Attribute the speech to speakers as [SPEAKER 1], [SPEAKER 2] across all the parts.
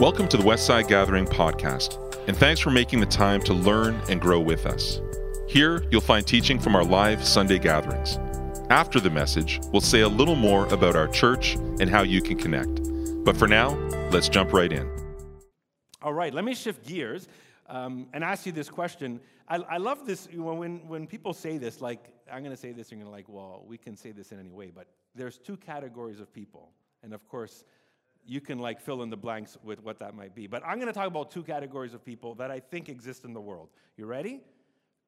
[SPEAKER 1] Welcome to the Westside Gathering podcast, and thanks for making the time to learn and grow with us. Here, you'll find teaching from our live Sunday gatherings. After the message, we'll say a little more about our church and how you can connect. But for now, let's jump right in.
[SPEAKER 2] All right, let me shift gears um, and ask you this question. I, I love this when, when people say this, like, I'm going to say this, and you're like, well, we can say this in any way, but there's two categories of people. And of course, you can like fill in the blanks with what that might be. But I'm going to talk about two categories of people that I think exist in the world. You ready?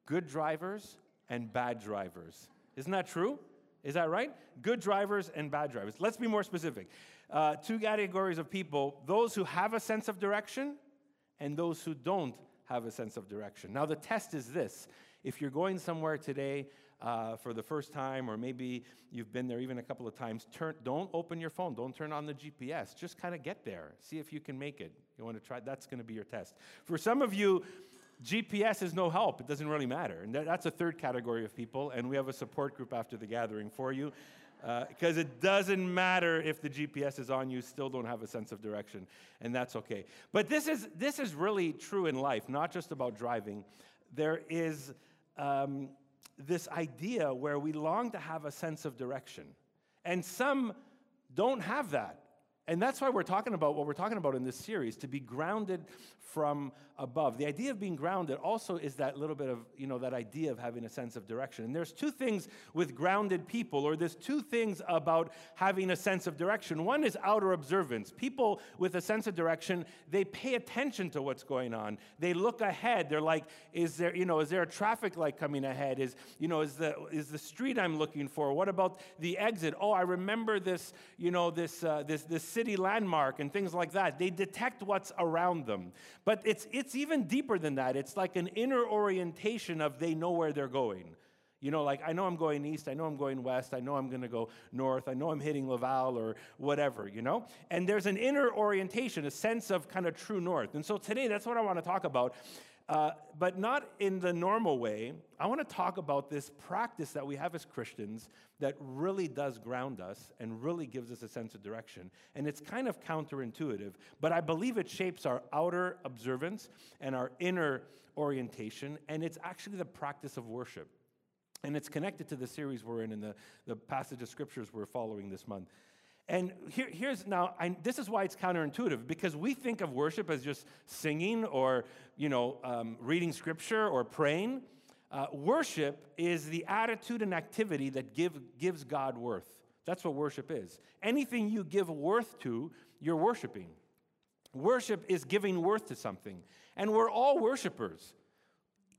[SPEAKER 2] Good drivers and bad drivers. Isn't that true? Is that right? Good drivers and bad drivers. Let's be more specific. Uh, two categories of people those who have a sense of direction and those who don't have a sense of direction. Now, the test is this if you're going somewhere today uh, for the first time, or maybe you've been there even a couple of times, turn, don't open your phone. Don't turn on the GPS. Just kind of get there. See if you can make it. You want to try? That's going to be your test. For some of you, GPS is no help. It doesn't really matter. And that's a third category of people. And we have a support group after the gathering for you. Because uh, it doesn't matter if the GPS is on, you still don't have a sense of direction, and that's okay. But this is, this is really true in life, not just about driving. There is um, this idea where we long to have a sense of direction. And some don't have that. And that's why we're talking about what we're talking about in this series to be grounded from above. The idea of being grounded also is that little bit of, you know, that idea of having a sense of direction. And there's two things with grounded people, or there's two things about having a sense of direction. One is outer observance. People with a sense of direction, they pay attention to what's going on. They look ahead. They're like, is there, you know, is there a traffic light coming ahead? Is, you know, is the, is the street I'm looking for? What about the exit? Oh, I remember this, you know, this, uh, this, this city landmark and things like that. They detect what's around them. But it's, it's even deeper than that. It's like an inner orientation of they know where they're going. You know, like I know I'm going east, I know I'm going west, I know I'm going to go north, I know I'm hitting Laval or whatever, you know? And there's an inner orientation, a sense of kind of true north. And so today, that's what I want to talk about. Uh, but not in the normal way. I want to talk about this practice that we have as Christians that really does ground us and really gives us a sense of direction. And it's kind of counterintuitive, but I believe it shapes our outer observance and our inner orientation, and it's actually the practice of worship. And it's connected to the series we're in and the, the passage of scriptures we're following this month. And here, here's now, I, this is why it's counterintuitive because we think of worship as just singing or, you know, um, reading scripture or praying. Uh, worship is the attitude and activity that give, gives God worth. That's what worship is. Anything you give worth to, you're worshiping. Worship is giving worth to something. And we're all worshipers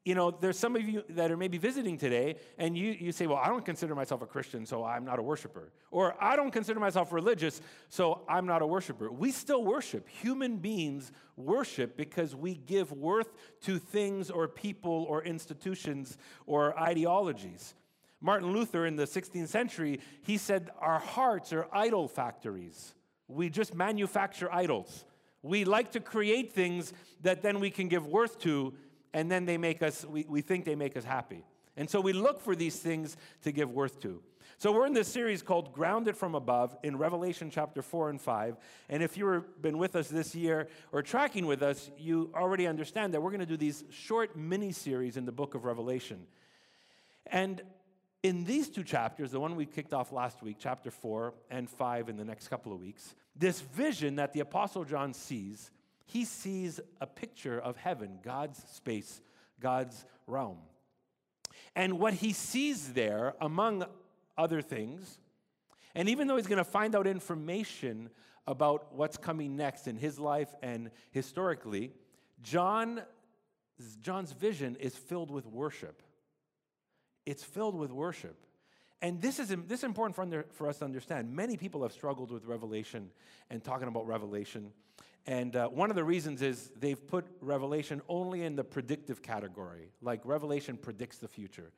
[SPEAKER 2] you know, there's some of you that are maybe visiting today, and you, you say, Well, I don't consider myself a Christian, so I'm not a worshiper. Or I don't consider myself religious, so I'm not a worshiper. We still worship. Human beings worship because we give worth to things or people or institutions or ideologies. Martin Luther in the 16th century, he said, Our hearts are idol factories. We just manufacture idols. We like to create things that then we can give worth to and then they make us, we, we think they make us happy. And so we look for these things to give worth to. So we're in this series called Grounded from Above in Revelation chapter 4 and 5. And if you've been with us this year or tracking with us, you already understand that we're going to do these short mini series in the book of Revelation. And in these two chapters, the one we kicked off last week, chapter 4 and 5 in the next couple of weeks, this vision that the Apostle John sees he sees a picture of heaven, God's space, God's realm. And what he sees there, among other things, and even though he's going to find out information about what's coming next in his life and historically, John, John's vision is filled with worship. It's filled with worship. And this is, this is important for, under, for us to understand. Many people have struggled with Revelation and talking about Revelation. And uh, one of the reasons is they've put Revelation only in the predictive category, like Revelation predicts the future.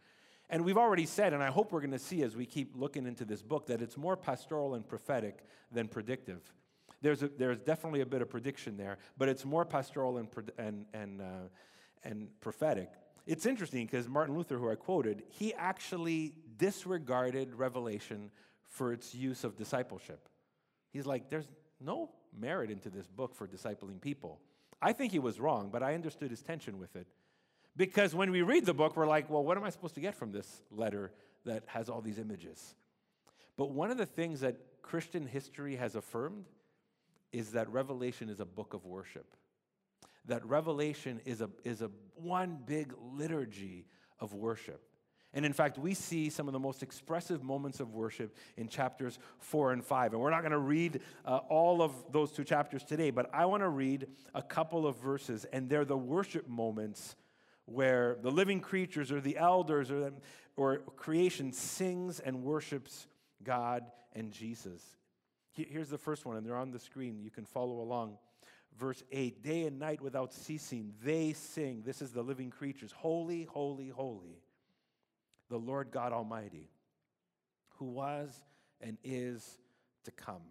[SPEAKER 2] And we've already said, and I hope we're going to see as we keep looking into this book, that it's more pastoral and prophetic than predictive. There's, a, there's definitely a bit of prediction there, but it's more pastoral and, and, and, uh, and prophetic. It's interesting because Martin Luther, who I quoted, he actually disregarded Revelation for its use of discipleship. He's like, there's, no merit into this book for discipling people. I think he was wrong, but I understood his tension with it. Because when we read the book, we're like, well, what am I supposed to get from this letter that has all these images? But one of the things that Christian history has affirmed is that Revelation is a book of worship. That Revelation is a, is a one big liturgy of worship. And in fact, we see some of the most expressive moments of worship in chapters four and five. And we're not going to read uh, all of those two chapters today, but I want to read a couple of verses, and they're the worship moments where the living creatures or the elders or, or creation sings and worships God and Jesus. Here's the first one, and they're on the screen. You can follow along. Verse 8 Day and night without ceasing, they sing. This is the living creatures Holy, holy, holy, the Lord God Almighty, who was and is to come.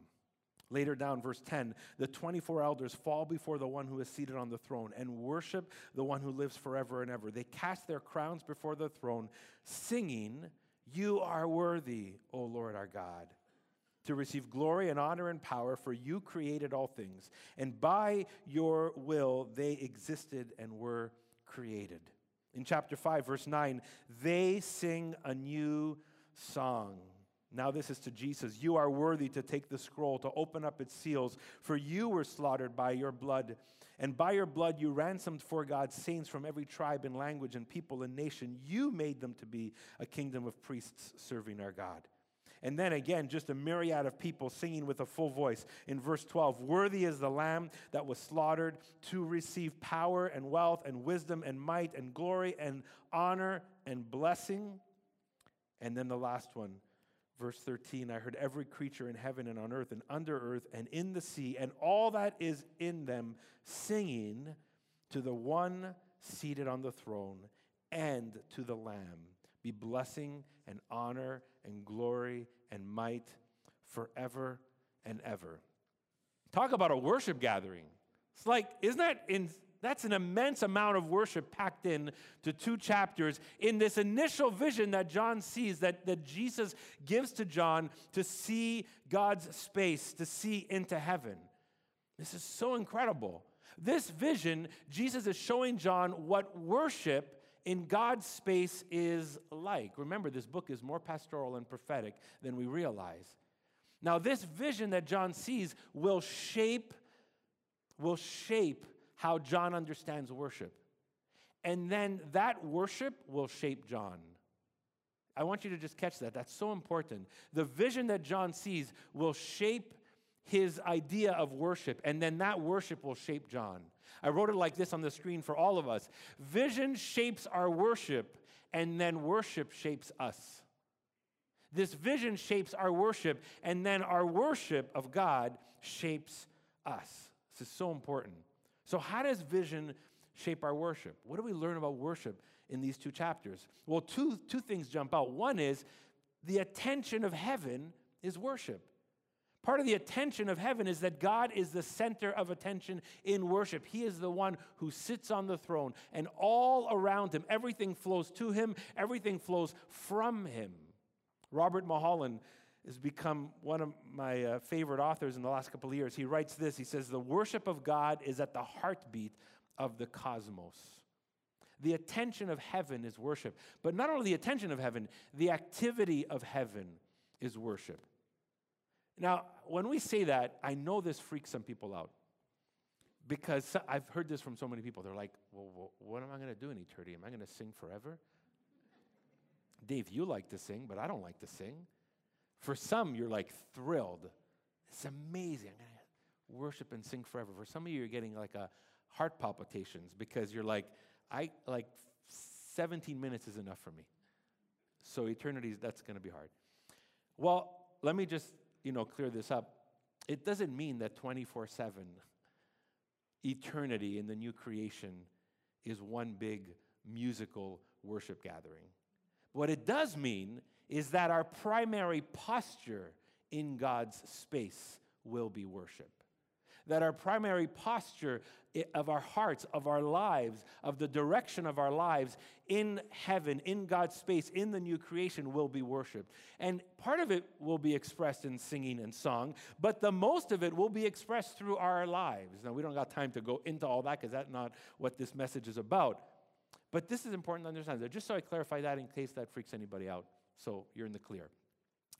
[SPEAKER 2] Later down, verse 10 the 24 elders fall before the one who is seated on the throne and worship the one who lives forever and ever. They cast their crowns before the throne, singing, You are worthy, O Lord our God, to receive glory and honor and power, for you created all things, and by your will they existed and were created. In chapter 5, verse 9, they sing a new song. Now, this is to Jesus. You are worthy to take the scroll, to open up its seals, for you were slaughtered by your blood. And by your blood, you ransomed for God's saints from every tribe and language and people and nation. You made them to be a kingdom of priests serving our God. And then again, just a myriad of people singing with a full voice. In verse 12, worthy is the lamb that was slaughtered to receive power and wealth and wisdom and might and glory and honor and blessing. And then the last one, Verse 13 I heard every creature in heaven and on earth and under earth and in the sea and all that is in them singing to the one seated on the throne and to the Lamb be blessing and honor and glory and might forever and ever. Talk about a worship gathering. It's like, isn't that in, that's an immense amount of worship packed in to two chapters in this initial vision that John sees, that, that Jesus gives to John to see God's space, to see into heaven. This is so incredible. This vision, Jesus is showing John what worship in God's space is like. Remember, this book is more pastoral and prophetic than we realize. Now, this vision that John sees will shape, will shape how John understands worship. And then that worship will shape John. I want you to just catch that. That's so important. The vision that John sees will shape his idea of worship, and then that worship will shape John. I wrote it like this on the screen for all of us Vision shapes our worship, and then worship shapes us. This vision shapes our worship, and then our worship of God shapes us. This is so important. So, how does vision shape our worship? What do we learn about worship in these two chapters? Well, two, two things jump out. One is the attention of heaven is worship. Part of the attention of heaven is that God is the center of attention in worship. He is the one who sits on the throne, and all around him, everything flows to him, everything flows from him. Robert Mulholland has become one of my uh, favorite authors in the last couple of years. He writes this He says, The worship of God is at the heartbeat of the cosmos. The attention of heaven is worship. But not only the attention of heaven, the activity of heaven is worship. Now, when we say that, I know this freaks some people out because I've heard this from so many people. They're like, well, what am I going to do in eternity? Am I going to sing forever? Dave, you like to sing, but I don't like to sing. For some, you're like thrilled. It's amazing. I'm going to worship and sing forever. For some of you, you're getting like a heart palpitations because you're like, I like 17 minutes is enough for me. So eternity, that's going to be hard. Well, let me just, you know, clear this up. It doesn't mean that 24 7 eternity in the new creation is one big musical worship gathering. What it does mean is that our primary posture in God's space will be worship. That our primary posture of our hearts, of our lives, of the direction of our lives in heaven, in God's space, in the new creation will be worshiped. And part of it will be expressed in singing and song, but the most of it will be expressed through our lives. Now, we don't got time to go into all that because that's not what this message is about. But this is important to understand. Just so I clarify that in case that freaks anybody out, so you're in the clear.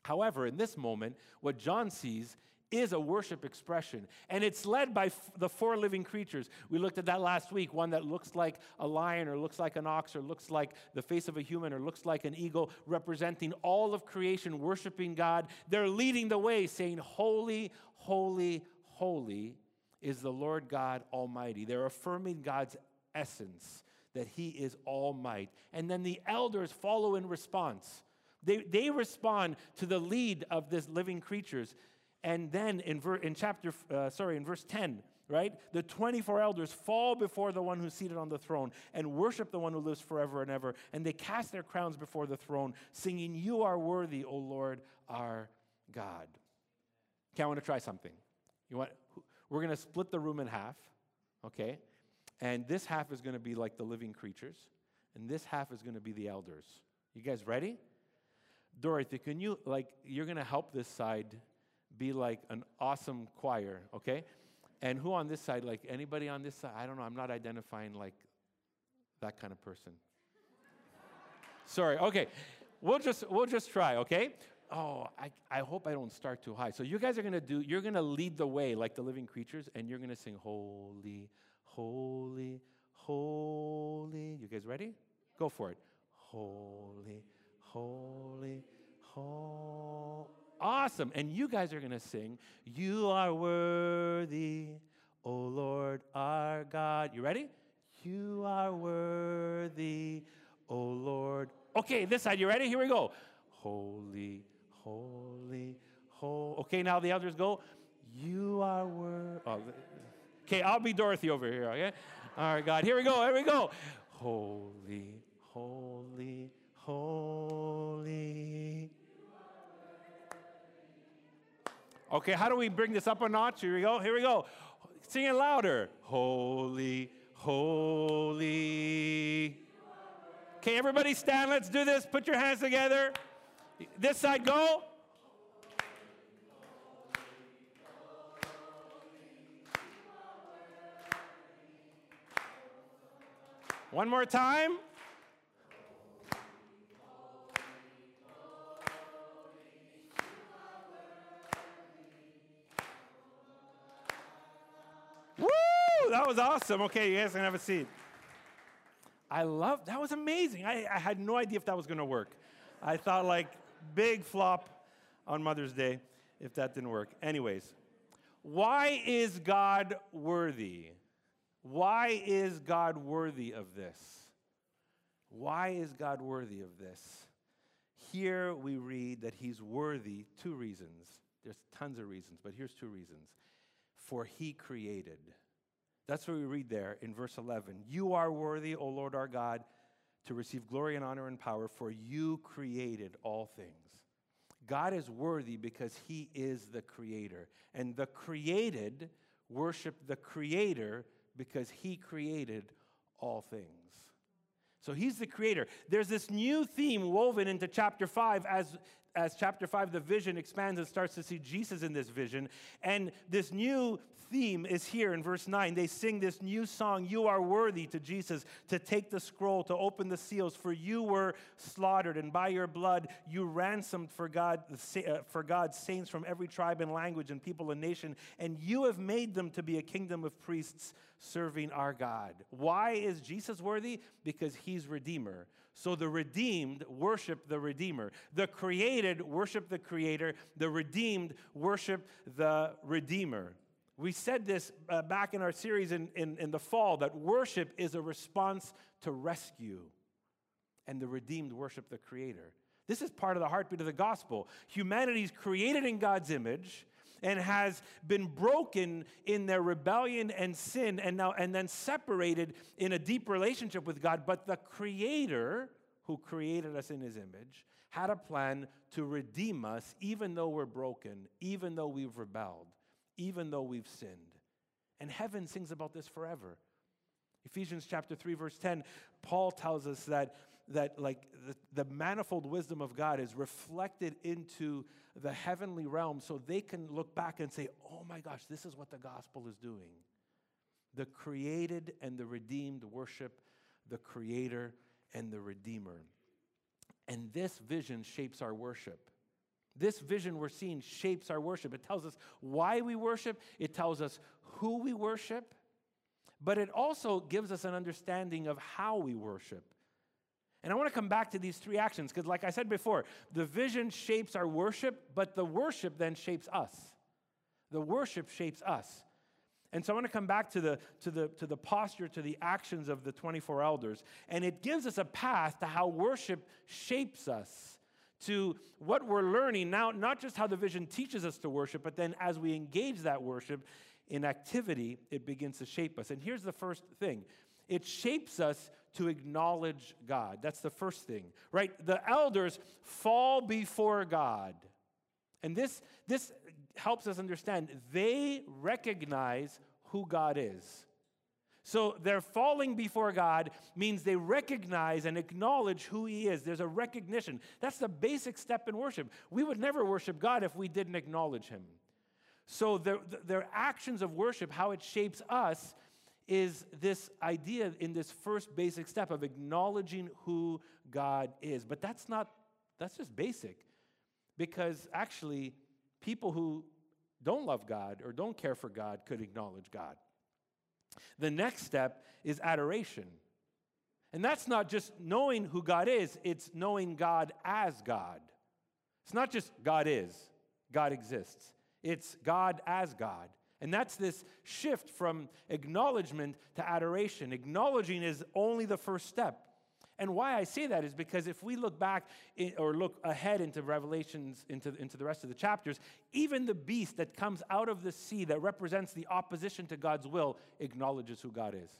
[SPEAKER 2] However, in this moment, what John sees is a worship expression, and it's led by f- the four living creatures. We looked at that last week one that looks like a lion, or looks like an ox, or looks like the face of a human, or looks like an eagle, representing all of creation, worshiping God. They're leading the way, saying, Holy, holy, holy is the Lord God Almighty. They're affirming God's essence, that He is all might. And then the elders follow in response. They, they respond to the lead of this living creatures. And then in, ver, in chapter, uh, sorry, in verse 10, right? The 24 elders fall before the one who's seated on the throne and worship the one who lives forever and ever. And they cast their crowns before the throne, singing, You are worthy, O Lord our God. Okay, I want to try something. You want, we're going to split the room in half, okay? And this half is going to be like the living creatures, and this half is going to be the elders. You guys ready? Dorothy, can you, like, you're going to help this side be like an awesome choir, okay? And who on this side, like anybody on this side? I don't know, I'm not identifying like that kind of person. Sorry, okay. We'll just we'll just try, okay? Oh, I, I hope I don't start too high. So you guys are gonna do, you're gonna lead the way like the living creatures, and you're gonna sing holy, holy, holy. You guys ready? Go for it. Holy, holy, holy. Awesome. And you guys are going to sing, You are worthy, O Lord our God. You ready? You are worthy, O Lord. Okay, this side, you ready? Here we go. Holy, holy, holy. Okay, now the others go. You are worthy. Oh, okay, I'll be Dorothy over here, okay? All right, God. Here we go. Here we go. Holy, holy, holy. Okay, how do we bring this up a notch? Here we go. Here we go. Sing it louder. Holy, holy. Okay, everybody stand. Let's do this. Put your hands together. This side, go. One more time. Was awesome. Okay, you guys can have a seat. I love that was amazing. I, I had no idea if that was to work. I thought like big flop on Mother's Day if that didn't work. Anyways, why is God worthy? Why is God worthy of this? Why is God worthy of this? Here we read that he's worthy two reasons. There's tons of reasons, but here's two reasons. For he created. That's what we read there in verse 11. You are worthy, O Lord our God, to receive glory and honor and power, for you created all things. God is worthy because he is the creator. And the created worship the creator because he created all things. So he's the creator. There's this new theme woven into chapter 5 as as chapter 5, the vision expands and starts to see Jesus in this vision. And this new theme is here in verse 9. They sing this new song, You Are Worthy to Jesus, to take the scroll, to open the seals, for you were slaughtered, and by your blood you ransomed for, God, uh, for God's saints from every tribe and language and people and nation, and you have made them to be a kingdom of priests serving our God. Why is Jesus worthy? Because he's Redeemer. So the redeemed worship the Redeemer. The created worship the Creator. The redeemed worship the Redeemer. We said this uh, back in our series in, in, in the fall that worship is a response to rescue, and the redeemed worship the Creator. This is part of the heartbeat of the gospel. Humanity is created in God's image and has been broken in their rebellion and sin and now and then separated in a deep relationship with God but the creator who created us in his image had a plan to redeem us even though we're broken even though we've rebelled even though we've sinned And heaven sings about this forever. Ephesians chapter 3 verse 10, Paul tells us that that like the, the, manifold wisdom of God is reflected into the heavenly realm so they can look back and say, "Oh my gosh, this is what the gospel is doing." The created and the redeemed worship the creator and the redeemer. And this vision shapes our worship. This vision we're seeing shapes our worship. It tells us why we worship, it tells us who we worship, but it also gives us an understanding of how we worship. And I want to come back to these three actions because, like I said before, the vision shapes our worship, but the worship then shapes us. The worship shapes us. And so I want to come back to the, to, the, to the posture, to the actions of the 24 elders. And it gives us a path to how worship shapes us, to what we're learning now, not just how the vision teaches us to worship, but then as we engage that worship in activity, it begins to shape us. And here's the first thing it shapes us to acknowledge God. That's the first thing, right? The elders fall before God. And this, this helps us understand they recognize who God is. So their falling before God means they recognize and acknowledge who He is. There's a recognition. That's the basic step in worship. We would never worship God if we didn't acknowledge Him. So their, their actions of worship, how it shapes us, is this idea in this first basic step of acknowledging who God is. But that's not, that's just basic. Because actually, people who don't love God or don't care for God could acknowledge God. The next step is adoration. And that's not just knowing who God is, it's knowing God as God. It's not just God is, God exists. It's God as God. And that's this shift from acknowledgement to adoration. Acknowledging is only the first step. And why I say that is because if we look back or look ahead into Revelations, into, into the rest of the chapters, even the beast that comes out of the sea that represents the opposition to God's will acknowledges who God is.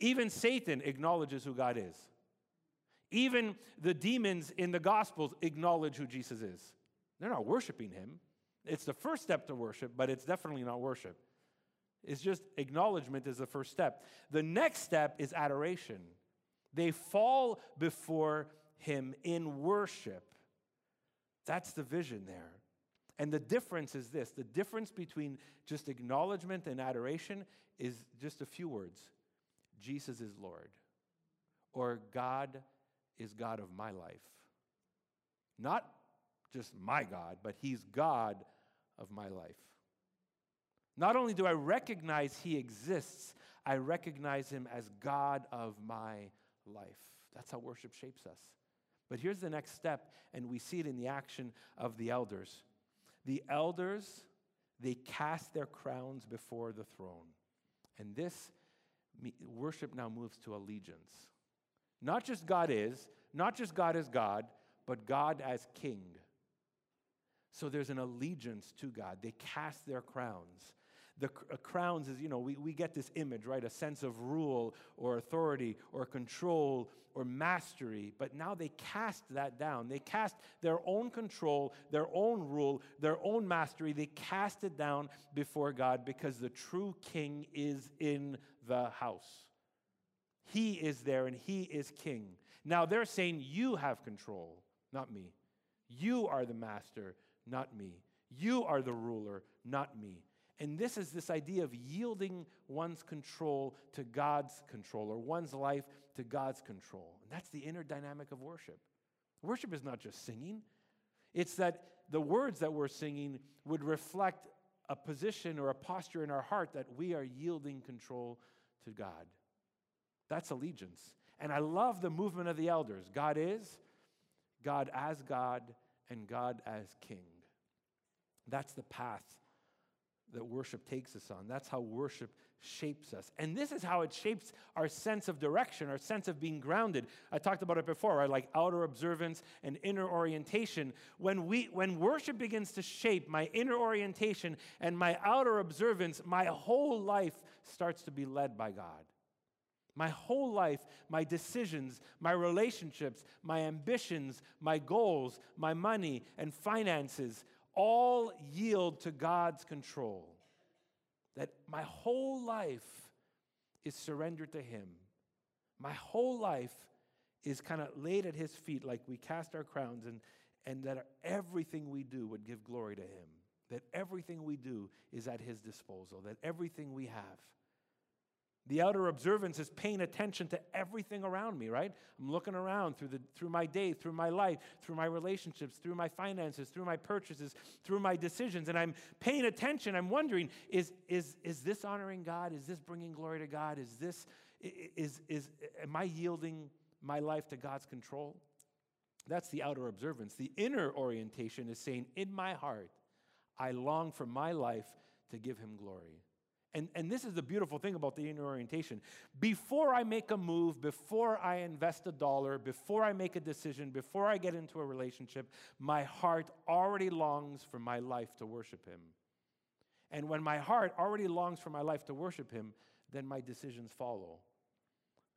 [SPEAKER 2] Even Satan acknowledges who God is. Even the demons in the Gospels acknowledge who Jesus is. They're not worshiping him. It's the first step to worship, but it's definitely not worship. It's just acknowledgement is the first step. The next step is adoration. They fall before him in worship. That's the vision there. And the difference is this the difference between just acknowledgement and adoration is just a few words Jesus is Lord, or God is God of my life. Not just my God, but He's God of my life. Not only do I recognize He exists, I recognize Him as God of my life. That's how worship shapes us. But here's the next step, and we see it in the action of the elders. The elders, they cast their crowns before the throne. And this worship now moves to allegiance. Not just God is, not just God as God, but God as king. So there's an allegiance to God. They cast their crowns the uh, crowns is, you know, we, we get this image, right? A sense of rule or authority or control or mastery. But now they cast that down. They cast their own control, their own rule, their own mastery. They cast it down before God because the true king is in the house. He is there and he is king. Now they're saying, You have control, not me. You are the master, not me. You are the ruler, not me. And this is this idea of yielding one's control to God's control or one's life to God's control. And that's the inner dynamic of worship. Worship is not just singing, it's that the words that we're singing would reflect a position or a posture in our heart that we are yielding control to God. That's allegiance. And I love the movement of the elders God is, God as God, and God as King. That's the path that worship takes us on. That's how worship shapes us. And this is how it shapes our sense of direction, our sense of being grounded. I talked about it before, right? Like outer observance and inner orientation. When we when worship begins to shape my inner orientation and my outer observance, my whole life starts to be led by God. My whole life, my decisions, my relationships, my ambitions, my goals, my money and finances all yield to God's control. that my whole life is surrendered to Him. My whole life is kind of laid at His feet, like we cast our crowns, and, and that everything we do would give glory to Him. That everything we do is at His disposal, that everything we have the outer observance is paying attention to everything around me, right? I'm looking around through, the, through my day, through my life, through my relationships, through my finances, through my purchases, through my decisions, and I'm paying attention. I'm wondering is, is, is this honoring God? Is this bringing glory to God? Is this, is, is, am I yielding my life to God's control? That's the outer observance. The inner orientation is saying, in my heart, I long for my life to give Him glory. And, and this is the beautiful thing about the inner orientation. Before I make a move, before I invest a dollar, before I make a decision, before I get into a relationship, my heart already longs for my life to worship Him. And when my heart already longs for my life to worship Him, then my decisions follow.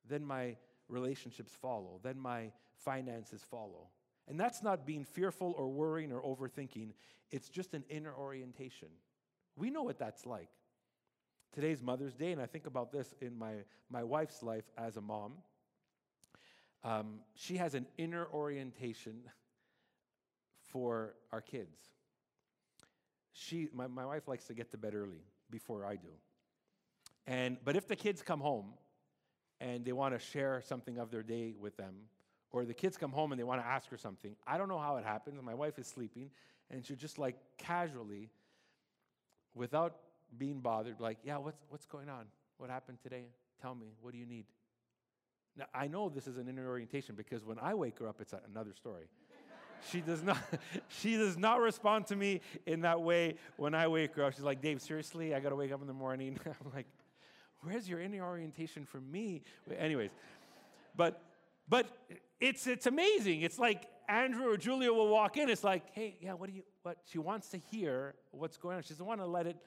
[SPEAKER 2] Then my relationships follow. Then my finances follow. And that's not being fearful or worrying or overthinking, it's just an inner orientation. We know what that's like. Today's Mother's Day, and I think about this in my, my wife's life as a mom. Um, she has an inner orientation for our kids. She, my, my wife likes to get to bed early before I do. And, but if the kids come home and they want to share something of their day with them, or the kids come home and they want to ask her something, I don't know how it happens. My wife is sleeping, and she just like casually, without being bothered, like, yeah, what's, what's going on? What happened today? Tell me, what do you need? Now, I know this is an inner orientation because when I wake her up, it's another story. she does not she does not respond to me in that way when I wake her up. She's like, Dave, seriously, I gotta wake up in the morning. I'm like, where's your inner orientation for me? Anyways, but but it's it's amazing. It's like Andrew or Julia will walk in. It's like, hey, yeah, what do you what? She wants to hear what's going on. She doesn't want to let it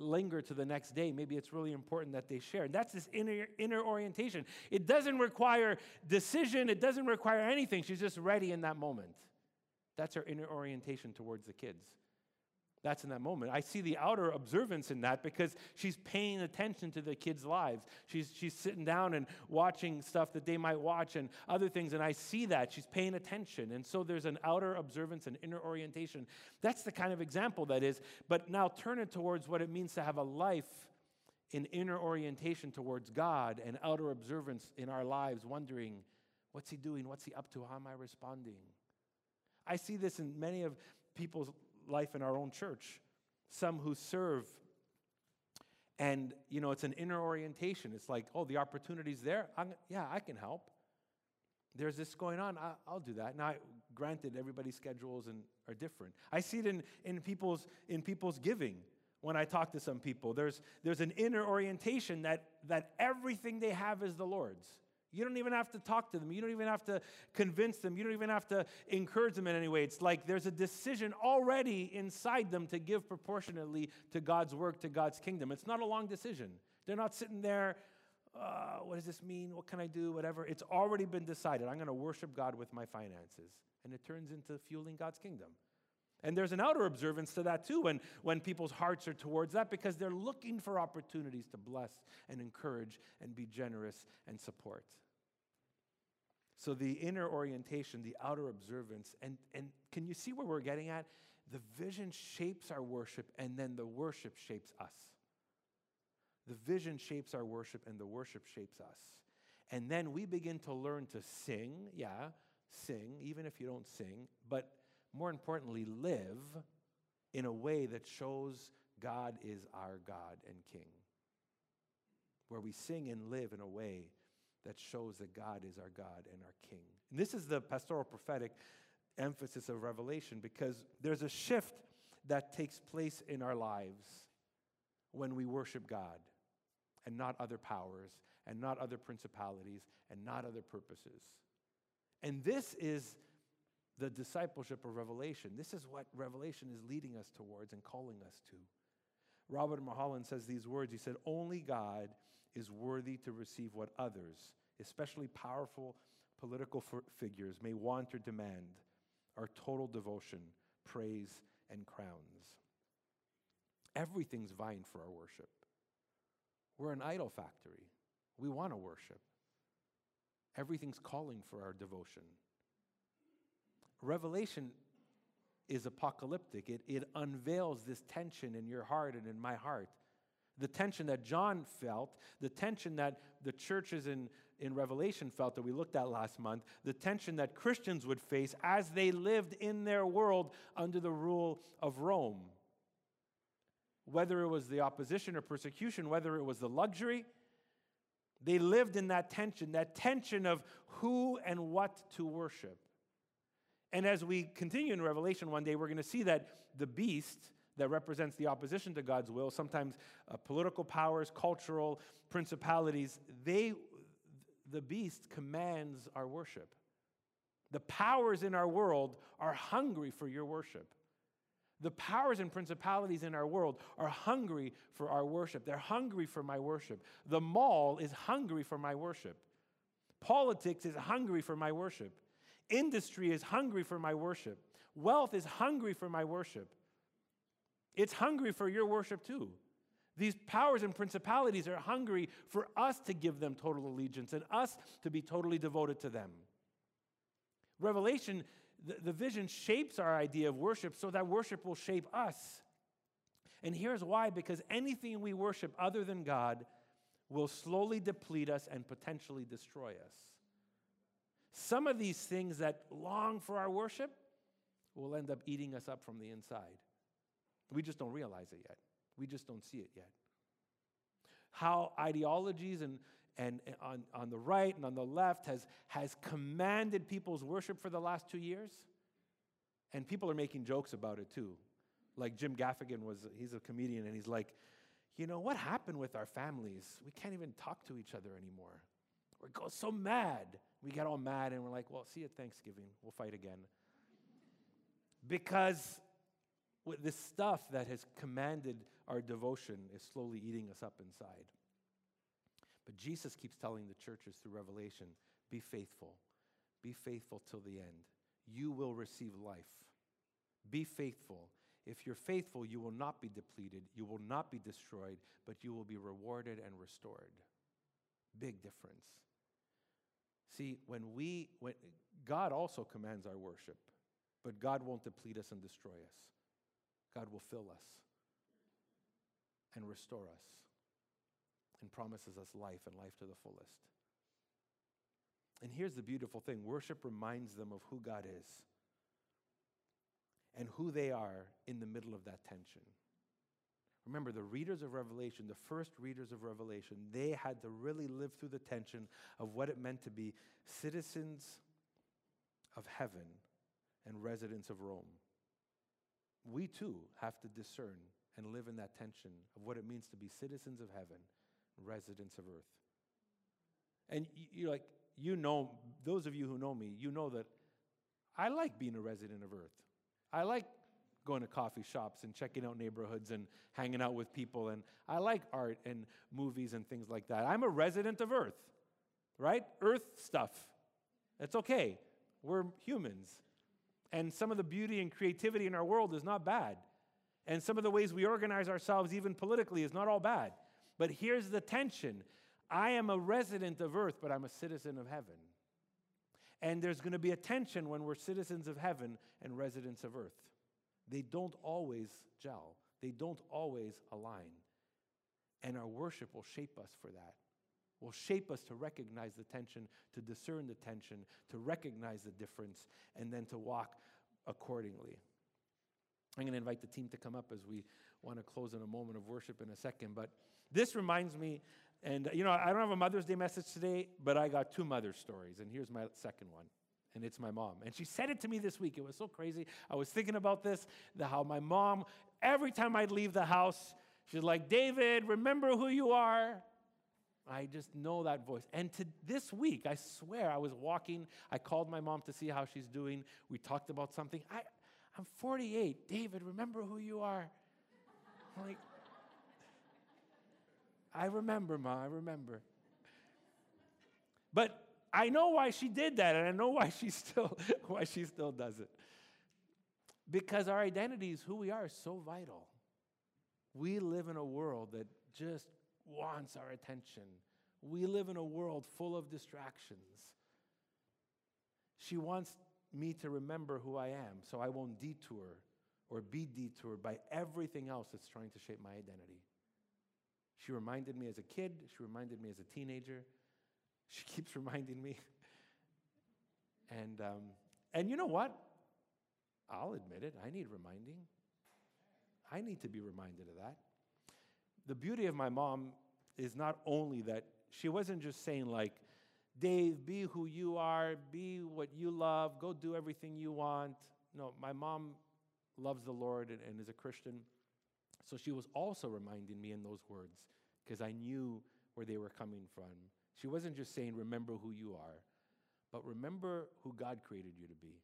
[SPEAKER 2] linger to the next day. Maybe it's really important that they share. And that's this inner, inner orientation. It doesn't require decision, it doesn't require anything. She's just ready in that moment. That's her inner orientation towards the kids. That's in that moment. I see the outer observance in that because she's paying attention to the kids' lives. She's, she's sitting down and watching stuff that they might watch and other things, and I see that. She's paying attention. And so there's an outer observance and inner orientation. That's the kind of example that is. But now turn it towards what it means to have a life in inner orientation towards God and outer observance in our lives, wondering, what's He doing? What's He up to? How am I responding? I see this in many of people's life in our own church, some who serve. And, you know, it's an inner orientation. It's like, oh, the opportunity's there. I'm, yeah, I can help. There's this going on. I, will do that. Now, granted, everybody's schedules and, are different. I see it in, in, people's, in people's giving when I talk to some people. There's, there's an inner orientation that, that everything they have is the Lord's. You don't even have to talk to them. You don't even have to convince them. You don't even have to encourage them in any way. It's like there's a decision already inside them to give proportionately to God's work, to God's kingdom. It's not a long decision. They're not sitting there, uh, what does this mean? What can I do? Whatever. It's already been decided. I'm going to worship God with my finances. And it turns into fueling God's kingdom. And there's an outer observance to that too when, when people's hearts are towards that because they're looking for opportunities to bless and encourage and be generous and support. So the inner orientation, the outer observance, and, and can you see where we're getting at? The vision shapes our worship, and then the worship shapes us. The vision shapes our worship, and the worship shapes us. And then we begin to learn to sing, yeah, sing, even if you don't sing, but more importantly, live in a way that shows God is our God and King. Where we sing and live in a way that shows that God is our God and our King. And this is the pastoral prophetic emphasis of Revelation because there's a shift that takes place in our lives when we worship God and not other powers and not other principalities and not other purposes. And this is the discipleship of Revelation. This is what Revelation is leading us towards and calling us to. Robert Mulholland says these words. He said, Only God is worthy to receive what others, especially powerful political figures, may want or demand our total devotion, praise, and crowns. Everything's vying for our worship. We're an idol factory. We want to worship. Everything's calling for our devotion. Revelation is apocalyptic, it, it unveils this tension in your heart and in my heart. The tension that John felt, the tension that the churches in, in Revelation felt that we looked at last month, the tension that Christians would face as they lived in their world under the rule of Rome. Whether it was the opposition or persecution, whether it was the luxury, they lived in that tension, that tension of who and what to worship. And as we continue in Revelation one day, we're going to see that the beast that represents the opposition to God's will, sometimes uh, political powers, cultural principalities, they, the beast commands our worship. The powers in our world are hungry for your worship. The powers and principalities in our world are hungry for our worship. They're hungry for my worship. The mall is hungry for my worship. Politics is hungry for my worship. Industry is hungry for my worship. Wealth is hungry for my worship. It's hungry for your worship too. These powers and principalities are hungry for us to give them total allegiance and us to be totally devoted to them. Revelation, the, the vision shapes our idea of worship so that worship will shape us. And here's why because anything we worship other than God will slowly deplete us and potentially destroy us. Some of these things that long for our worship will end up eating us up from the inside. We just don't realize it yet. We just don't see it yet. How ideologies and, and, on, on the right and on the left has, has commanded people's worship for the last two years. And people are making jokes about it too. Like Jim Gaffigan was, he's a comedian, and he's like, you know, what happened with our families? We can't even talk to each other anymore. We go so mad. We get all mad and we're like, well, see you at Thanksgiving. We'll fight again. Because this stuff that has commanded our devotion is slowly eating us up inside. But Jesus keeps telling the churches through Revelation be faithful, be faithful till the end. You will receive life. Be faithful. If you're faithful, you will not be depleted, you will not be destroyed, but you will be rewarded and restored. Big difference. See, when we, when, God also commands our worship, but God won't deplete us and destroy us. God will fill us and restore us and promises us life and life to the fullest. And here's the beautiful thing worship reminds them of who God is and who they are in the middle of that tension. Remember, the readers of Revelation, the first readers of Revelation, they had to really live through the tension of what it meant to be citizens of heaven and residents of Rome we too have to discern and live in that tension of what it means to be citizens of heaven, residents of earth. And you're like you know those of you who know me, you know that I like being a resident of earth. I like going to coffee shops and checking out neighborhoods and hanging out with people and I like art and movies and things like that. I'm a resident of earth. Right? Earth stuff. It's okay. We're humans. And some of the beauty and creativity in our world is not bad. And some of the ways we organize ourselves, even politically, is not all bad. But here's the tension I am a resident of earth, but I'm a citizen of heaven. And there's going to be a tension when we're citizens of heaven and residents of earth. They don't always gel, they don't always align. And our worship will shape us for that will shape us to recognize the tension, to discern the tension, to recognize the difference, and then to walk accordingly. I'm going to invite the team to come up as we want to close in a moment of worship in a second. But this reminds me, and you know, I don't have a Mother's Day message today, but I got two mother stories. And here's my second one. And it's my mom. And she said it to me this week. It was so crazy. I was thinking about this, the, how my mom, every time I'd leave the house, she's like, David, remember who you are. I just know that voice. And to this week, I swear, I was walking. I called my mom to see how she's doing. We talked about something. I, I'm 48. David, remember who you are? I'm like, I remember, Ma, I remember. But I know why she did that, and I know why she still why she still does it. Because our identity is who we are is so vital. We live in a world that just wants our attention. We live in a world full of distractions. She wants me to remember who I am so I won't detour or be detoured by everything else that's trying to shape my identity. She reminded me as a kid, she reminded me as a teenager. She keeps reminding me. And, um, and you know what? I'll admit it, I need reminding. I need to be reminded of that. The beauty of my mom is not only that she wasn't just saying, like, Dave, be who you are, be what you love, go do everything you want. No, my mom loves the Lord and, and is a Christian. So she was also reminding me in those words because I knew where they were coming from. She wasn't just saying, remember who you are, but remember who God created you to be.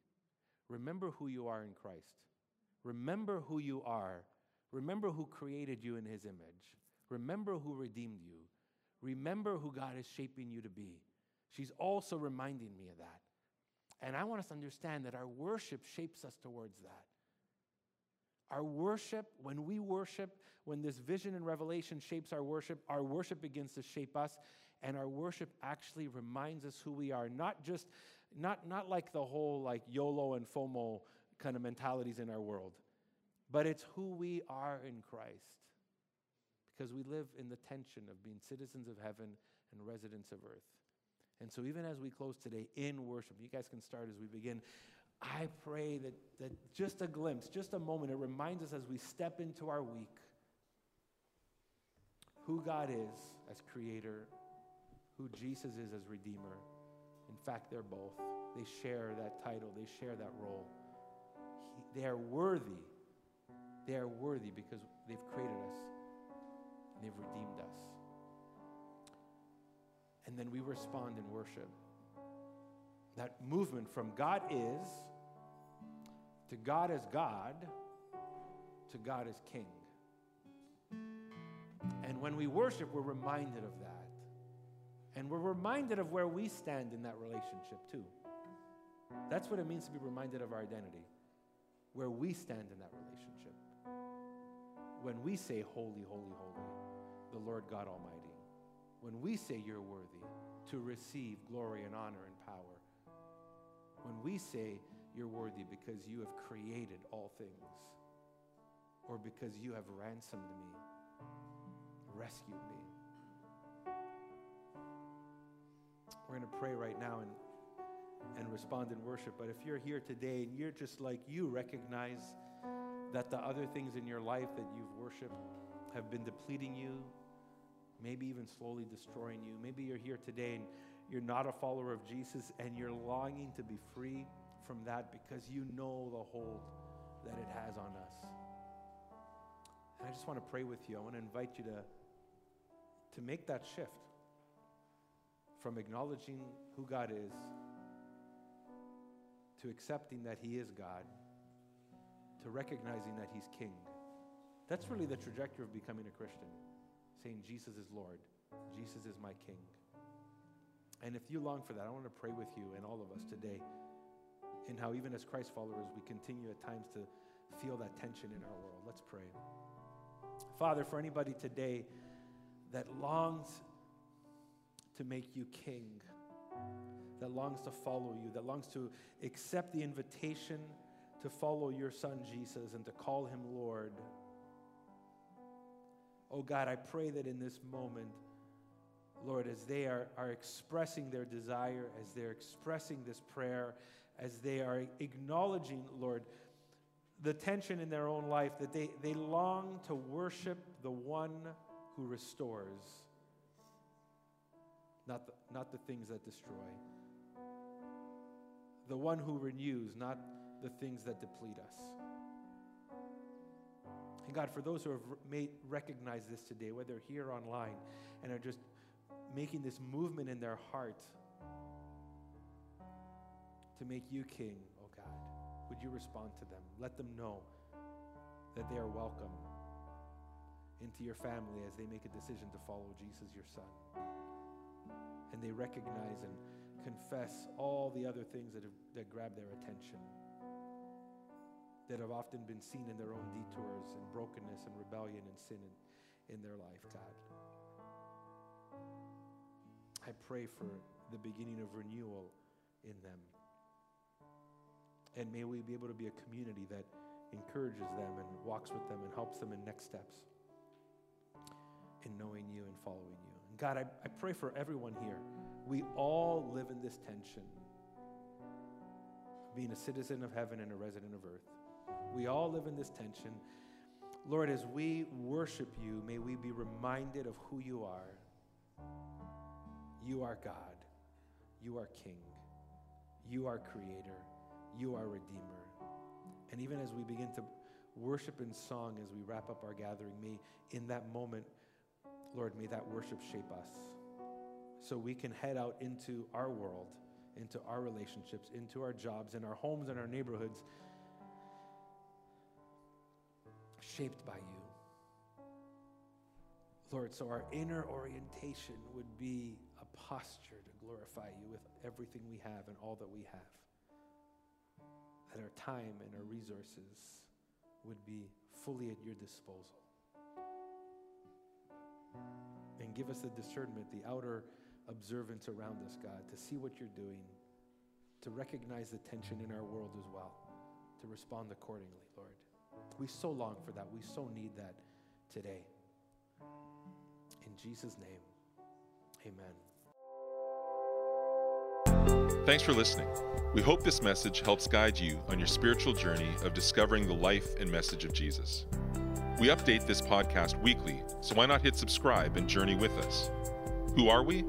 [SPEAKER 2] Remember who you are in Christ. Remember who you are. Remember who created you in his image. Remember who redeemed you. Remember who God is shaping you to be. She's also reminding me of that. And I want us to understand that our worship shapes us towards that. Our worship, when we worship, when this vision and revelation shapes our worship, our worship begins to shape us, and our worship actually reminds us who we are. Not just, not, not like the whole like YOLO and FOMO kind of mentalities in our world, but it's who we are in Christ. Because we live in the tension of being citizens of heaven and residents of earth. And so, even as we close today in worship, you guys can start as we begin. I pray that, that just a glimpse, just a moment, it reminds us as we step into our week who God is as creator, who Jesus is as redeemer. In fact, they're both. They share that title, they share that role. He, they are worthy. They are worthy because they've created us and they've redeemed us. And then we respond in worship. That movement from God is to God as God to God as King. And when we worship, we're reminded of that. And we're reminded of where we stand in that relationship, too. That's what it means to be reminded of our identity, where we stand in that relationship. When we say, Holy, holy, holy, the Lord God Almighty. When we say, You're worthy to receive glory and honor and power. When we say, You're worthy because you have created all things, or because you have ransomed me, rescued me. We're going to pray right now and, and respond in worship. But if you're here today and you're just like you recognize that the other things in your life that you've worshiped have been depleting you, maybe even slowly destroying you. Maybe you're here today and you're not a follower of Jesus and you're longing to be free from that because you know the hold that it has on us. And I just want to pray with you. I want to invite you to, to make that shift from acknowledging who God is to accepting that He is God to recognizing that He's King. That's really the trajectory of becoming a Christian, saying, Jesus is Lord, Jesus is my King. And if you long for that, I want to pray with you and all of us today in how, even as Christ followers, we continue at times to feel that tension in our world. Let's pray. Father, for anybody today that longs to make you king, that longs to follow you, that longs to accept the invitation to follow your son Jesus and to call him Lord. Oh God, I pray that in this moment, Lord, as they are, are expressing their desire, as they're expressing this prayer, as they are acknowledging, Lord, the tension in their own life, that they, they long to worship the one who restores not the, not the things that destroy. The one who renews, not the things that deplete us. And God, for those who have made, recognized this today, whether here or online, and are just making this movement in their heart to make you king, oh God, would you respond to them? Let them know that they are welcome into your family as they make a decision to follow Jesus, your son and they recognize and confess all the other things that, have, that grab their attention, that have often been seen in their own detours and brokenness and rebellion and sin in, in their life, God. I pray for the beginning of renewal in them. And may we be able to be a community that encourages them and walks with them and helps them in next steps in knowing you and following you. God, I, I pray for everyone here. We all live in this tension being a citizen of heaven and a resident of earth. We all live in this tension. Lord, as we worship you, may we be reminded of who you are. You are God. You are King. You are Creator. You are Redeemer. And even as we begin to worship in song as we wrap up our gathering, may in that moment, Lord, may that worship shape us so we can head out into our world, into our relationships, into our jobs, in our homes in our neighborhoods, shaped by you. Lord, so our inner orientation would be a posture to glorify you with everything we have and all that we have. That our time and our resources would be fully at your disposal. And give us the discernment, the outer observance around us, God, to see what you're doing, to recognize the tension in our world as well, to respond accordingly, Lord. We so long for that. We so need that today. In Jesus' name, amen.
[SPEAKER 1] Thanks for listening. We hope this message helps guide you on your spiritual journey of discovering the life and message of Jesus. We update this podcast weekly, so why not hit subscribe and journey with us? Who are we?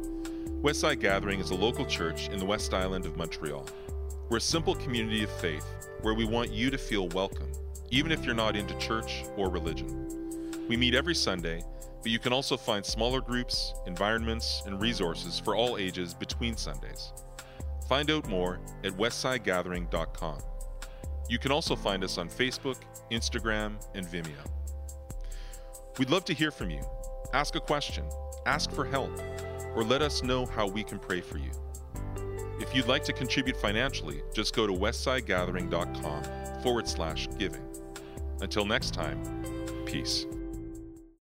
[SPEAKER 1] Westside Gathering is a local church in the West Island of Montreal. We're a simple community of faith where we want you to feel welcome, even if you're not into church or religion. We meet every Sunday, but you can also find smaller groups, environments, and resources for all ages between Sundays. Find out more at westsidegathering.com. You can also find us on Facebook, Instagram, and Vimeo. We'd love to hear from you. Ask a question, ask for help, or let us know how we can pray for you. If you'd like to contribute financially, just go to westsidegathering.com forward slash giving. Until next time, peace.